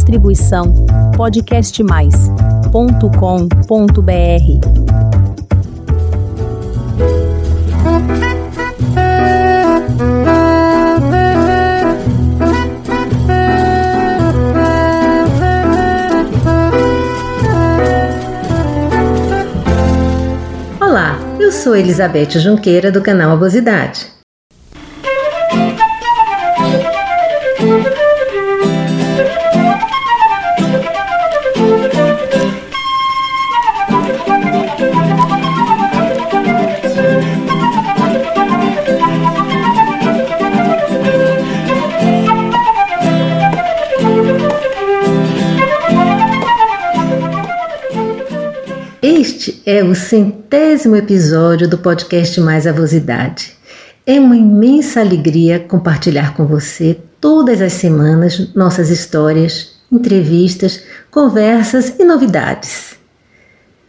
Distribuição podcastmais.com.br. Olá, eu sou Elizabeth Junqueira do canal Abosidade. Este é o centésimo episódio do podcast Mais Avosidade. É uma imensa alegria compartilhar com você todas as semanas nossas histórias, entrevistas, conversas e novidades.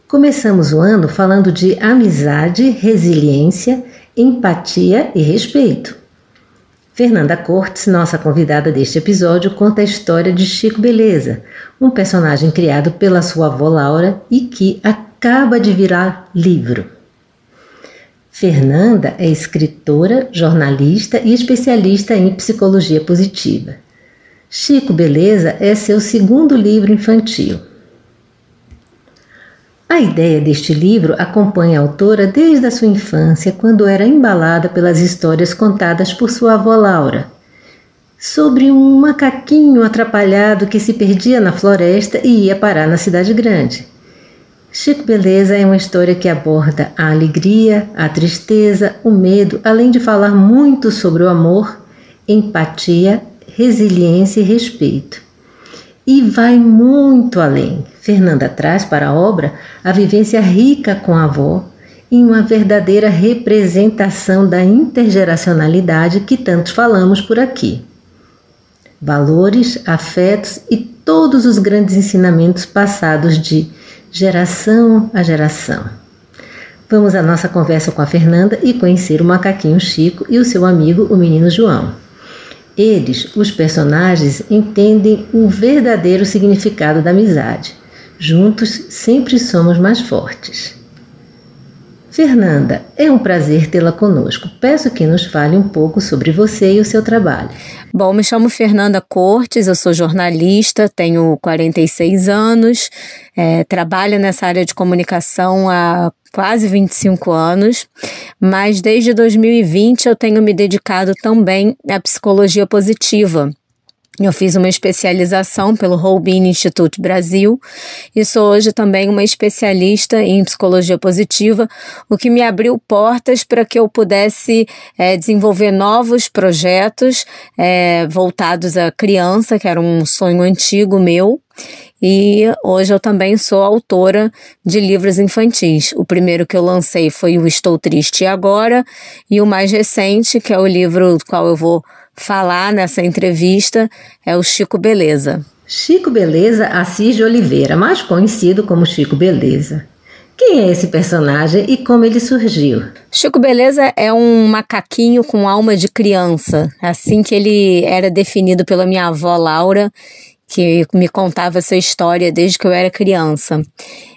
Começamos o ano falando de amizade, resiliência, empatia e respeito. Fernanda Cortes, nossa convidada deste episódio, conta a história de Chico Beleza, um personagem criado pela sua avó Laura e que acaba de virar livro. Fernanda é escritora, jornalista e especialista em psicologia positiva. Chico Beleza é seu segundo livro infantil. A ideia deste livro acompanha a autora desde a sua infância, quando era embalada pelas histórias contadas por sua avó Laura, sobre um macaquinho atrapalhado que se perdia na floresta e ia parar na cidade grande. Chico Beleza é uma história que aborda a alegria, a tristeza, o medo, além de falar muito sobre o amor, empatia, resiliência e respeito. E vai muito além. Fernanda traz para a obra a vivência rica com a avó em uma verdadeira representação da intergeracionalidade que tanto falamos por aqui. Valores, afetos e todos os grandes ensinamentos passados de geração a geração. Vamos à nossa conversa com a Fernanda e conhecer o macaquinho Chico e o seu amigo, o menino João. Eles, os personagens, entendem o verdadeiro significado da amizade. Juntos sempre somos mais fortes. Fernanda, é um prazer tê-la conosco. Peço que nos fale um pouco sobre você e o seu trabalho. Bom, me chamo Fernanda Cortes, eu sou jornalista, tenho 46 anos, é, trabalho nessa área de comunicação há quase 25 anos, mas desde 2020 eu tenho me dedicado também à psicologia positiva. Eu fiz uma especialização pelo Holbein Institute Brasil e sou hoje também uma especialista em psicologia positiva, o que me abriu portas para que eu pudesse é, desenvolver novos projetos é, voltados à criança, que era um sonho antigo meu. E hoje eu também sou autora de livros infantis. O primeiro que eu lancei foi o Estou Triste Agora, e o mais recente, que é o livro do qual eu vou falar nessa entrevista é o Chico Beleza. Chico Beleza Assis de Oliveira, mais conhecido como Chico Beleza. Quem é esse personagem e como ele surgiu? Chico Beleza é um macaquinho com alma de criança, assim que ele era definido pela minha avó Laura, que me contava essa história desde que eu era criança.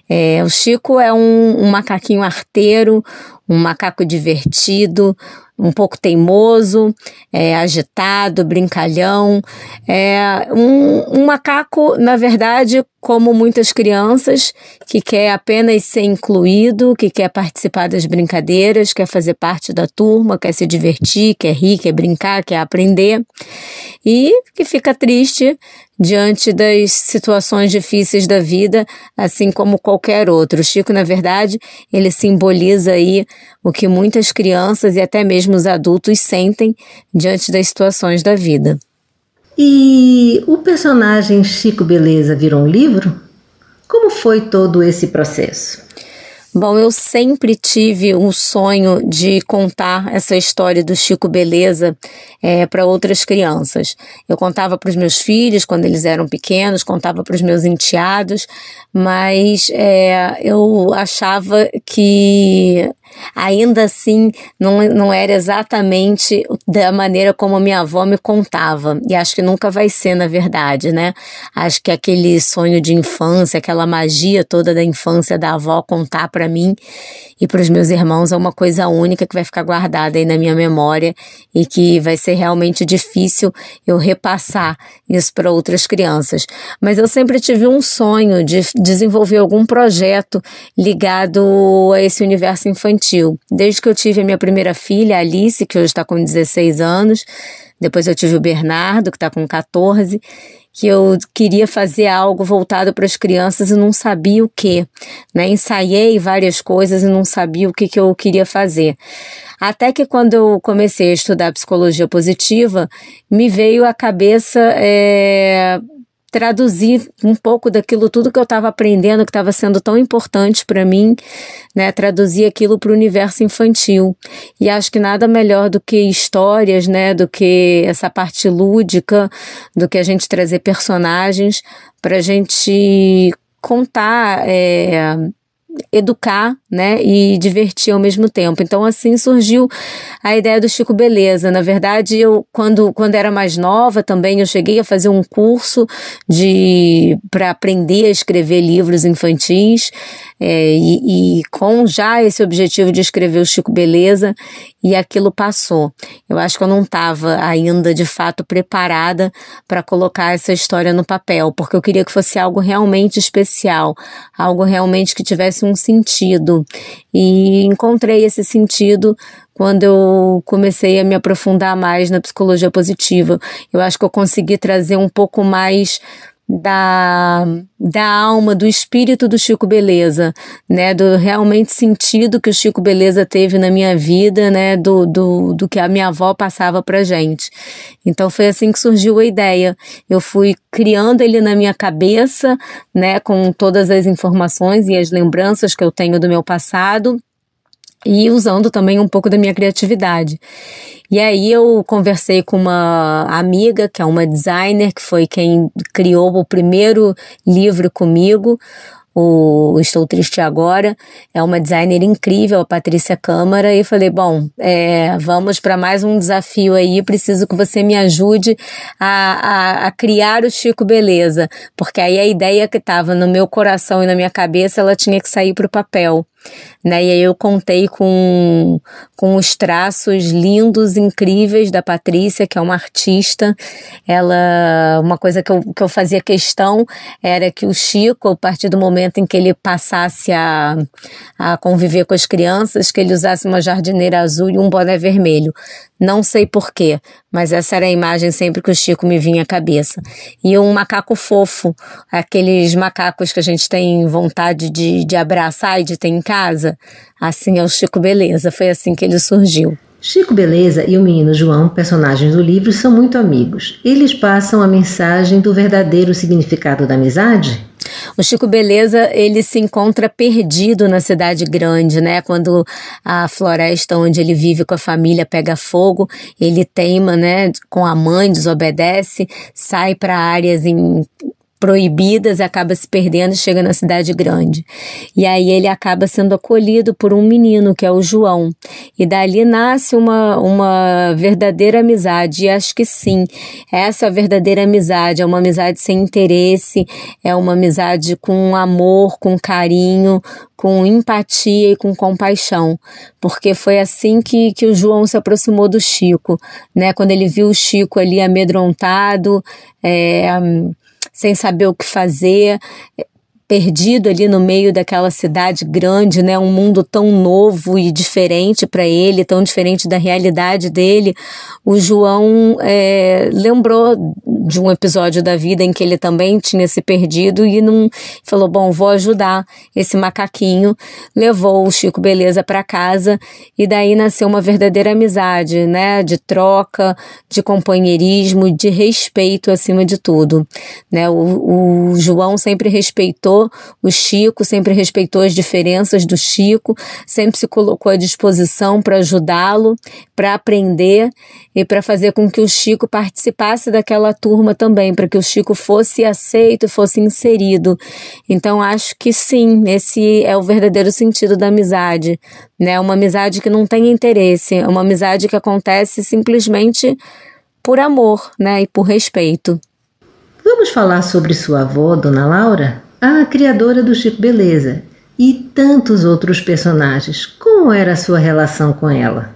É, o Chico é um, um macaquinho arteiro, um macaco divertido, um pouco teimoso, é, agitado, brincalhão. É um, um macaco, na verdade, como muitas crianças, que quer apenas ser incluído, que quer participar das brincadeiras, quer fazer parte da turma, quer se divertir, quer rir, quer brincar, quer aprender, e que fica triste diante das situações difíceis da vida, assim como qualquer outro. O Chico, na verdade, ele simboliza aí o que muitas crianças e até mesmo os adultos sentem diante das situações da vida. E o personagem Chico Beleza virou um livro? Como foi todo esse processo? Bom, eu sempre tive um sonho de contar essa história do Chico Beleza é, para outras crianças. Eu contava para os meus filhos quando eles eram pequenos, contava para os meus enteados, mas é, eu achava que ainda assim não, não era exatamente da maneira como a minha avó me contava. E acho que nunca vai ser, na verdade, né? Acho que aquele sonho de infância, aquela magia toda da infância da avó contar para mim e para os meus irmãos é uma coisa única que vai ficar guardada aí na minha memória e que vai ser realmente difícil eu repassar isso para outras crianças. Mas eu sempre tive um sonho de desenvolver algum projeto ligado a esse universo infantil. Desde que eu tive a minha primeira filha, Alice, que hoje está com 16 anos, depois eu tive o Bernardo, que está com 14, que eu queria fazer algo voltado para as crianças e não sabia o que, né? Ensaiei várias coisas e não sabia o que, que eu queria fazer. Até que quando eu comecei a estudar psicologia positiva, me veio à cabeça é, traduzir um pouco daquilo tudo que eu estava aprendendo, que estava sendo tão importante para mim, né? Traduzir aquilo para o universo infantil. E acho que nada melhor do que histórias, né? Do que essa parte lúdica, do que a gente trazer personagens para a gente contar. É, educar, né, e divertir ao mesmo tempo. Então assim surgiu a ideia do Chico Beleza. Na verdade, eu quando quando era mais nova também eu cheguei a fazer um curso de para aprender a escrever livros infantis é, e, e com já esse objetivo de escrever o Chico Beleza e aquilo passou. Eu acho que eu não estava ainda de fato preparada para colocar essa história no papel, porque eu queria que fosse algo realmente especial, algo realmente que tivesse um sentido. E encontrei esse sentido quando eu comecei a me aprofundar mais na psicologia positiva. Eu acho que eu consegui trazer um pouco mais da, da alma, do espírito do Chico Beleza, né, do realmente sentido que o Chico Beleza teve na minha vida, né, do, do, do que a minha avó passava pra gente. Então foi assim que surgiu a ideia. Eu fui criando ele na minha cabeça, né, com todas as informações e as lembranças que eu tenho do meu passado e usando também um pouco da minha criatividade. E aí eu conversei com uma amiga, que é uma designer, que foi quem criou o primeiro livro comigo, o Estou Triste Agora, é uma designer incrível, a Patrícia Câmara, e falei, bom, é, vamos para mais um desafio aí, preciso que você me ajude a, a, a criar o Chico Beleza, porque aí a ideia que estava no meu coração e na minha cabeça, ela tinha que sair para o papel né? E aí eu contei com, com os traços lindos, incríveis da Patrícia, que é uma artista. Ela, uma coisa que eu, que eu fazia questão era que o Chico, a partir do momento em que ele passasse a, a conviver com as crianças, que ele usasse uma jardineira azul e um boné vermelho. Não sei porquê, mas essa era a imagem sempre que o Chico me vinha à cabeça. E um macaco fofo, aqueles macacos que a gente tem vontade de, de abraçar e de ter em casa. Assim é o Chico Beleza, foi assim que ele surgiu. Chico Beleza e o menino João, personagens do livro, são muito amigos. Eles passam a mensagem do verdadeiro significado da amizade? O Chico Beleza, ele se encontra perdido na cidade grande, né? Quando a floresta onde ele vive com a família pega fogo, ele teima, né, com a mãe, desobedece, sai para áreas em proibidas, acaba se perdendo e chega na cidade grande. E aí ele acaba sendo acolhido por um menino, que é o João. E dali nasce uma, uma verdadeira amizade. E acho que sim, essa é a verdadeira amizade. É uma amizade sem interesse, é uma amizade com amor, com carinho, com empatia e com compaixão, porque foi assim que, que o João se aproximou do Chico, né? Quando ele viu o Chico ali amedrontado, é, sem saber o que fazer, perdido ali no meio daquela cidade grande, né? Um mundo tão novo e diferente para ele, tão diferente da realidade dele. O João é, lembrou de um episódio da vida em que ele também tinha se perdido e não falou: bom, vou ajudar esse macaquinho. Levou o Chico Beleza para casa e daí nasceu uma verdadeira amizade, né? De troca, de companheirismo, de respeito acima de tudo, né? O, o João sempre respeitou o Chico, sempre respeitou as diferenças do Chico, sempre se colocou à disposição para ajudá-lo, para aprender e para fazer com que o Chico participasse daquela turma turma também, para que o Chico fosse aceito, fosse inserido. Então acho que sim, esse é o verdadeiro sentido da amizade, né? Uma amizade que não tem interesse, é uma amizade que acontece simplesmente por amor, né, e por respeito. Vamos falar sobre sua avó, Dona Laura, a criadora do Chico Beleza, e tantos outros personagens. Como era a sua relação com ela?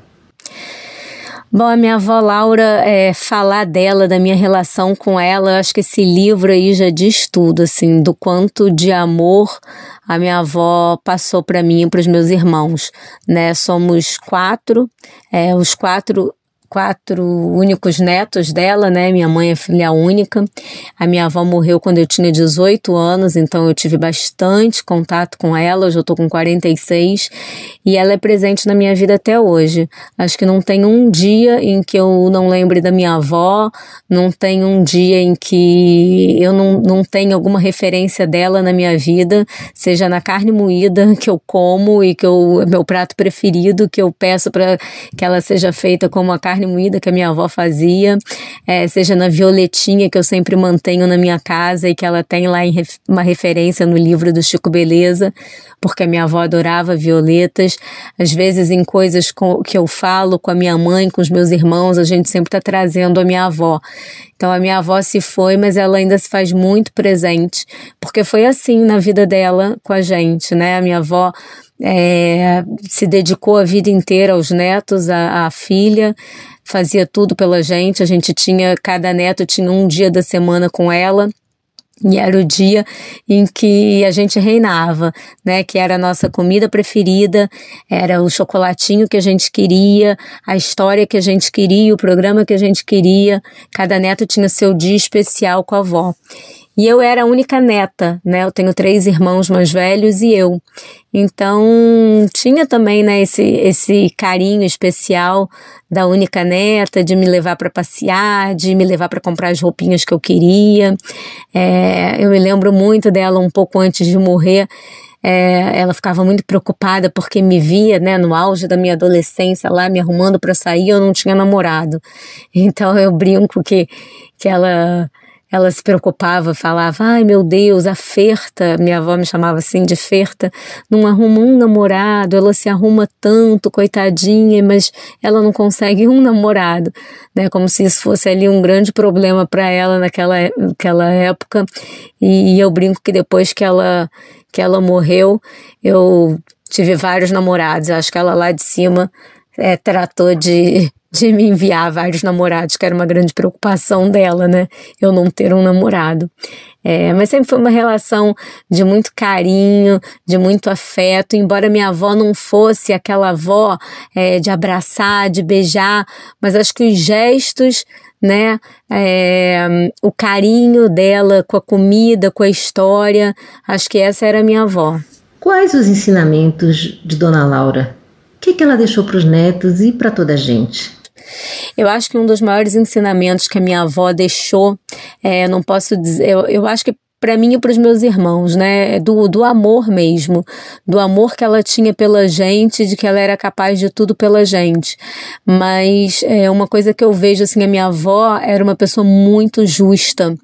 Bom, a minha avó Laura, é, falar dela, da minha relação com ela, acho que esse livro aí já diz tudo, assim, do quanto de amor a minha avó passou para mim e para os meus irmãos, né? Somos quatro, é, os quatro quatro únicos netos dela, né? Minha mãe é filha única. A minha avó morreu quando eu tinha 18 anos, então eu tive bastante contato com ela. Hoje eu tô com 46 e ela é presente na minha vida até hoje. Acho que não tem um dia em que eu não lembre da minha avó, não tem um dia em que eu não, não tenho alguma referência dela na minha vida, seja na carne moída que eu como e que eu, meu prato preferido, que eu peço para que ela seja feita como a carne carne moída que a minha avó fazia, é, seja na violetinha que eu sempre mantenho na minha casa e que ela tem lá ref, uma referência no livro do Chico Beleza, porque a minha avó adorava violetas. Às vezes, em coisas com, que eu falo com a minha mãe, com os meus irmãos, a gente sempre está trazendo a minha avó. Então, a minha avó se foi, mas ela ainda se faz muito presente, porque foi assim na vida dela com a gente, né? A minha avó é, se dedicou a vida inteira aos netos, à, filha, fazia tudo pela gente. A gente tinha, cada neto tinha um dia da semana com ela. E era o dia em que a gente reinava, né? Que era a nossa comida preferida, era o chocolatinho que a gente queria, a história que a gente queria, o programa que a gente queria. Cada neto tinha seu dia especial com a avó. E eu era a única neta, né? Eu tenho três irmãos mais velhos e eu. Então, tinha também, né, esse, esse carinho especial da única neta, de me levar para passear, de me levar para comprar as roupinhas que eu queria. É, eu me lembro muito dela um pouco antes de morrer. É, ela ficava muito preocupada porque me via, né, no auge da minha adolescência lá, me arrumando para sair, eu não tinha namorado. Então eu brinco que, que ela ela se preocupava, falava: ai meu Deus, a Ferta, minha avó me chamava assim de Ferta, não arruma um namorado, ela se arruma tanto, coitadinha, mas ela não consegue um namorado, né? Como se isso fosse ali um grande problema para ela naquela, naquela época. E, e eu brinco que depois que ela, que ela morreu, eu tive vários namorados, acho que ela lá de cima é, tratou de de me enviar vários namorados, que era uma grande preocupação dela, né? Eu não ter um namorado. É, mas sempre foi uma relação de muito carinho, de muito afeto, embora minha avó não fosse aquela avó é, de abraçar, de beijar, mas acho que os gestos, né, é, o carinho dela com a comida, com a história, acho que essa era a minha avó. Quais os ensinamentos de Dona Laura? O que, que ela deixou para os netos e para toda a gente? Eu acho que um dos maiores ensinamentos que a minha avó deixou, é, não posso dizer, eu, eu acho que para mim e para os meus irmãos, né? Do, do amor mesmo, do amor que ela tinha pela gente, de que ela era capaz de tudo pela gente. Mas é uma coisa que eu vejo assim, a minha avó era uma pessoa muito justa.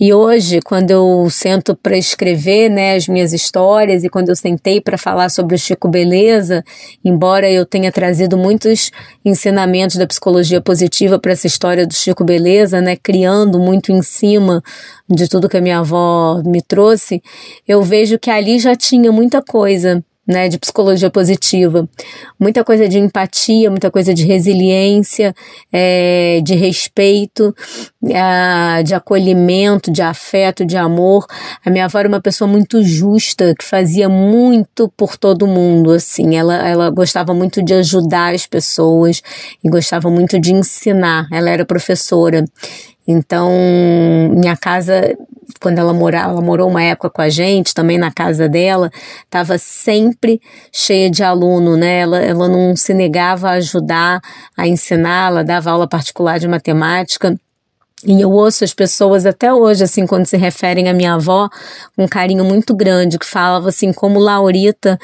E hoje, quando eu sento para escrever, né, as minhas histórias e quando eu sentei para falar sobre o Chico Beleza, embora eu tenha trazido muitos ensinamentos da psicologia positiva para essa história do Chico Beleza, né, criando muito em cima de tudo que a minha avó me trouxe, eu vejo que ali já tinha muita coisa. Né, de psicologia positiva, muita coisa de empatia, muita coisa de resiliência, é, de respeito, é, de acolhimento, de afeto, de amor. A minha avó era uma pessoa muito justa, que fazia muito por todo mundo, assim. Ela, ela gostava muito de ajudar as pessoas e gostava muito de ensinar. Ela era professora. Então, minha casa, quando ela morava, ela morou uma época com a gente, também na casa dela, estava sempre cheia de aluno, né? Ela, ela não se negava a ajudar, a ensinar, ela dava aula particular de matemática. E eu ouço as pessoas até hoje, assim, quando se referem à minha avó, com um carinho muito grande, que falava assim, como Laurita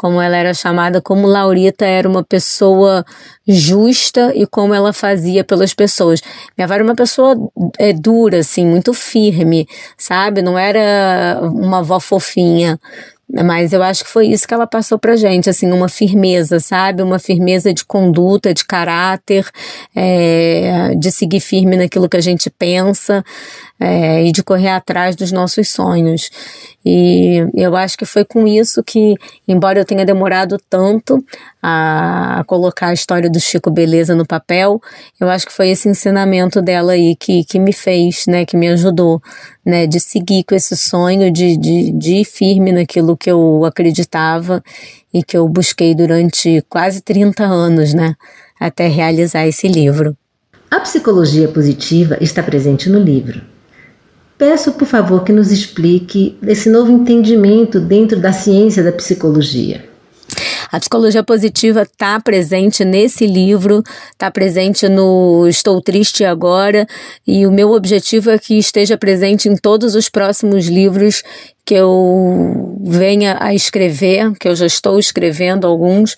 como ela era chamada, como Laurita era uma pessoa justa e como ela fazia pelas pessoas. Minha avó era uma pessoa é, dura, assim, muito firme, sabe? Não era uma avó fofinha. Mas eu acho que foi isso que ela passou pra gente, assim, uma firmeza, sabe? Uma firmeza de conduta, de caráter, é, de seguir firme naquilo que a gente pensa é, e de correr atrás dos nossos sonhos. E eu acho que foi com isso que, embora eu tenha demorado tanto a, colocar a história do Chico Beleza no papel, eu acho que foi esse ensinamento dela aí que, que me fez, né, que me ajudou, né, de seguir com esse sonho, de, de, de ir firme naquilo que eu acreditava e que eu busquei durante quase 30 anos, né, até realizar esse livro. A psicologia positiva está presente no livro. Peço, por favor, que nos explique esse novo entendimento dentro da ciência da psicologia. A psicologia positiva está presente nesse livro, está presente no Estou Triste Agora, e o meu objetivo é que esteja presente em todos os próximos livros que eu venha a escrever, que eu já estou escrevendo alguns,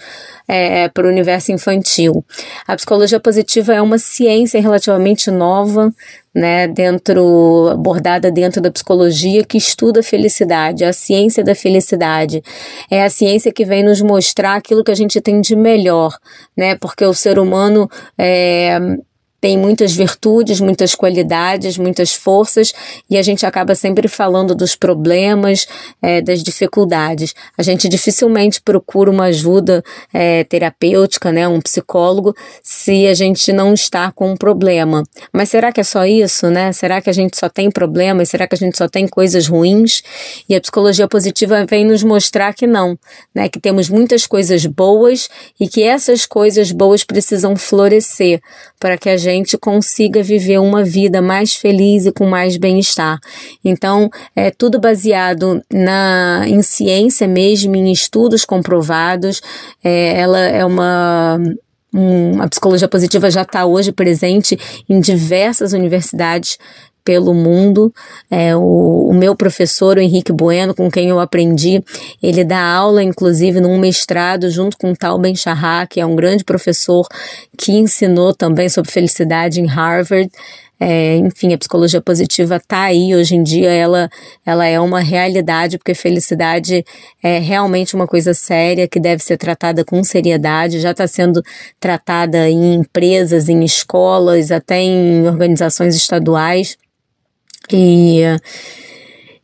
é, para o universo infantil. A psicologia positiva é uma ciência relativamente nova, né, dentro abordada dentro da psicologia que estuda a felicidade, a ciência da felicidade. É a ciência que vem nos mostrar aquilo que a gente tem de melhor, né? Porque o ser humano é, tem muitas virtudes, muitas qualidades, muitas forças e a gente acaba sempre falando dos problemas, é, das dificuldades. A gente dificilmente procura uma ajuda é, terapêutica, né, um psicólogo, se a gente não está com um problema. Mas será que é só isso, né? Será que a gente só tem problemas? Será que a gente só tem coisas ruins? E a psicologia positiva vem nos mostrar que não, né? Que temos muitas coisas boas e que essas coisas boas precisam florescer para que a gente gente consiga viver uma vida mais feliz e com mais bem-estar. Então, é tudo baseado na, em ciência mesmo, em estudos comprovados. É, ela é uma um, a psicologia positiva já está hoje presente em diversas universidades pelo mundo. É, o, o, meu professor, o Henrique Bueno, com quem eu aprendi, ele dá aula, inclusive, num mestrado junto com o Tal Ben Shahar, que é um grande professor que ensinou também sobre felicidade em Harvard. É, enfim, a psicologia positiva está aí hoje em dia, ela, ela é uma realidade, porque felicidade é realmente uma coisa séria que deve ser tratada com seriedade, já está sendo tratada em empresas, em escolas, até em organizações estaduais. E,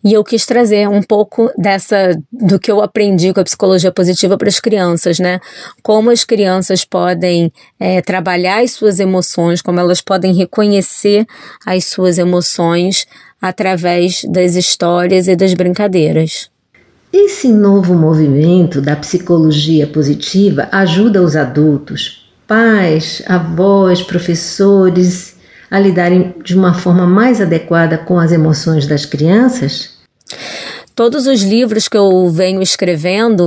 e eu quis trazer um pouco dessa do que eu aprendi com a psicologia positiva para as crianças, né? Como as crianças podem é, trabalhar as suas emoções, como elas podem reconhecer as suas emoções através das histórias e das brincadeiras. Esse novo movimento da psicologia positiva ajuda os adultos, pais, avós, professores a lidarem de uma forma mais adequada com as emoções das crianças? Todos os livros que eu venho escrevendo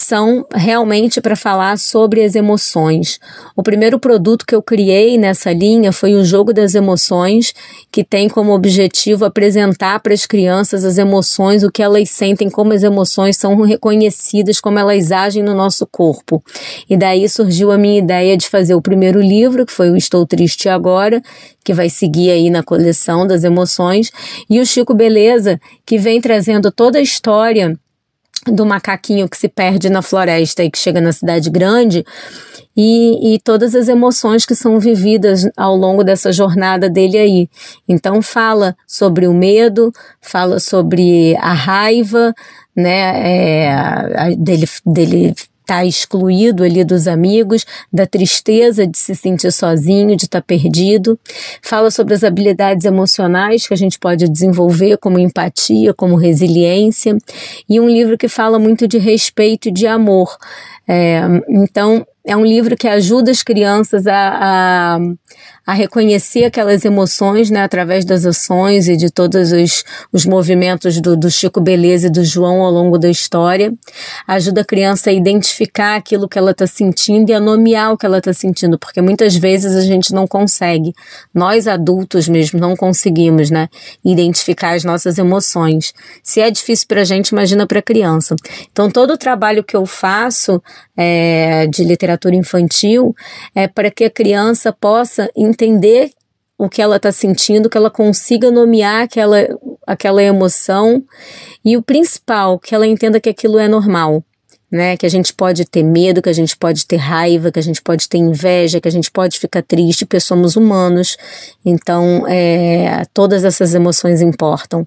são realmente para falar sobre as emoções. O primeiro produto que eu criei nessa linha foi o Jogo das Emoções, que tem como objetivo apresentar para as crianças as emoções, o que elas sentem, como as emoções são reconhecidas, como elas agem no nosso corpo. E daí surgiu a minha ideia de fazer o primeiro livro, que foi o Estou Triste Agora, que vai seguir aí na coleção das emoções, e o Chico Beleza, que vem trazendo toda a história do macaquinho que se perde na floresta e que chega na cidade grande, e, e, todas as emoções que são vividas ao longo dessa jornada dele aí. Então fala sobre o medo, fala sobre a raiva, né, é, dele, dele estar tá excluído ali dos amigos, da tristeza de se sentir sozinho, de estar tá perdido. Fala sobre as habilidades emocionais que a gente pode desenvolver, como empatia, como resiliência. E um livro que fala muito de respeito e de amor. É, então, é um livro que ajuda as crianças a, a, a reconhecer aquelas emoções, né, através das ações e de todos os, os movimentos do, do Chico Beleza e do João ao longo da história. Ajuda a criança a identificar aquilo que ela está sentindo e a nomear o que ela está sentindo, porque muitas vezes a gente não consegue, nós adultos mesmo não conseguimos, né, identificar as nossas emoções. Se é difícil para a gente, imagina para a criança. Então todo o trabalho que eu faço é, de literatura infantil é para que a criança possa entender o que ela está sentindo, que ela consiga nomear aquela, aquela emoção e o principal, que ela entenda que aquilo é normal né? Que a gente pode ter medo, que a gente pode ter raiva, que a gente pode ter inveja, que a gente pode ficar triste, porque somos humanos. Então, é, todas essas emoções importam.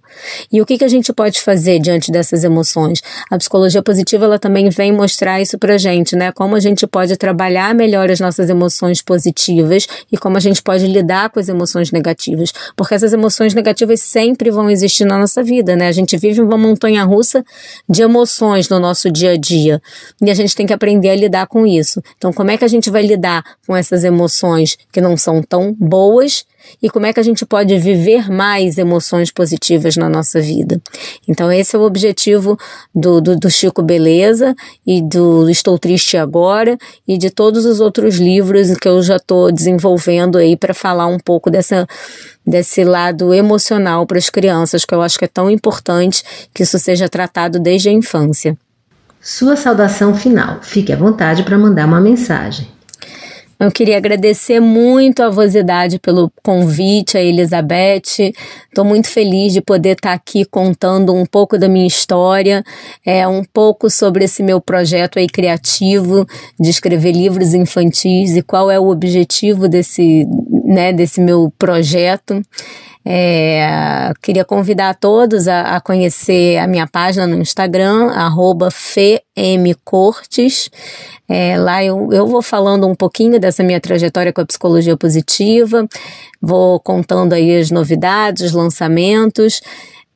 E o que, que a gente pode fazer diante dessas emoções? A psicologia positiva ela também vem mostrar isso pra gente, né? Como a gente pode trabalhar melhor as nossas emoções positivas e como a gente pode lidar com as emoções negativas. Porque essas emoções negativas sempre vão existir na nossa vida, né? A gente vive uma montanha russa de emoções no nosso dia a dia dia. E a gente tem que aprender a lidar com isso. Então, como é que a gente vai lidar com essas emoções que não são tão boas e como é que a gente pode viver mais emoções positivas na nossa vida. Então, esse é o objetivo do, do, do, Chico Beleza e do Estou Triste Agora e de todos os outros livros que eu já estou desenvolvendo aí para falar um pouco dessa, desse lado emocional para as crianças, que eu acho que é tão importante que isso seja tratado desde a infância. Sua saudação final. Fique à vontade para mandar uma mensagem. Eu queria agradecer muito a Vosidade pelo convite, a Elizabeth. Estou muito feliz de poder estar tá aqui contando um pouco da minha história, é, um pouco sobre esse meu projeto aí criativo de escrever livros infantis e qual é o objetivo desse, né, desse meu projeto. É, queria convidar todos a, a, conhecer a minha página no Instagram, arroba FEMCortes. É, lá eu, eu vou falando um pouquinho dessa minha trajetória com a psicologia positiva, vou contando aí as novidades, os lançamentos.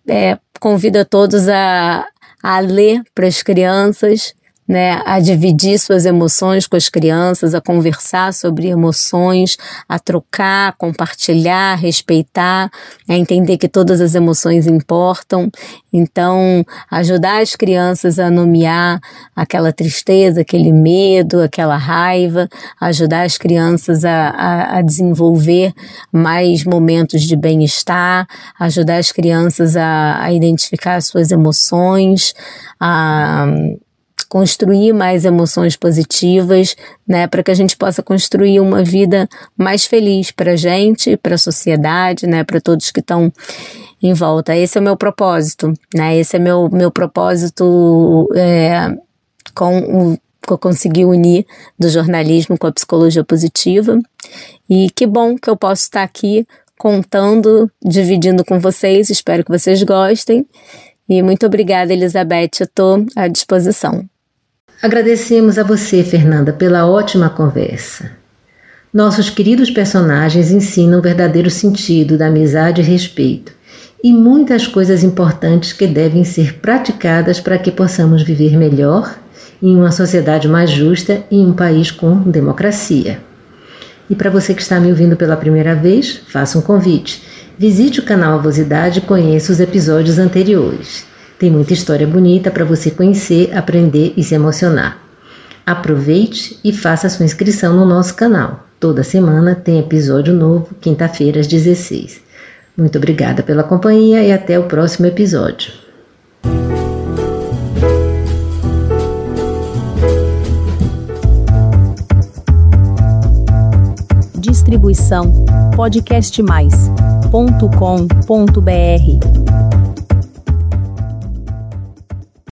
É, convido a todos a, a ler para as crianças né, a dividir suas emoções com as crianças, a conversar sobre emoções, a trocar, compartilhar, respeitar, a entender que todas as emoções importam. Então, ajudar as crianças a nomear aquela tristeza, aquele medo, aquela raiva, ajudar as crianças a, a, a desenvolver mais momentos de bem-estar, ajudar as crianças a, a identificar suas emoções, a construir mais emoções positivas, né, para que a gente possa construir uma vida mais feliz para a gente, para a sociedade, né, para todos que estão em volta. Esse é o meu propósito, né? Esse é meu meu propósito é, com o que eu consegui unir do jornalismo com a psicologia positiva. E que bom que eu posso estar aqui contando, dividindo com vocês. Espero que vocês gostem. E muito obrigada, Elizabeth. Eu estou à disposição. Agradecemos a você, Fernanda, pela ótima conversa. Nossos queridos personagens ensinam o verdadeiro sentido da amizade e respeito e muitas coisas importantes que devem ser praticadas para que possamos viver melhor em uma sociedade mais justa e em um país com democracia. E para você que está me ouvindo pela primeira vez, faça um convite. Visite o canal Avosidade e conheça os episódios anteriores. Tem muita história bonita para você conhecer, aprender e se emocionar. Aproveite e faça sua inscrição no nosso canal. Toda semana tem episódio novo, quinta-feira às 16. Muito obrigada pela companhia e até o próximo episódio. Distribuição podcastmais.com.br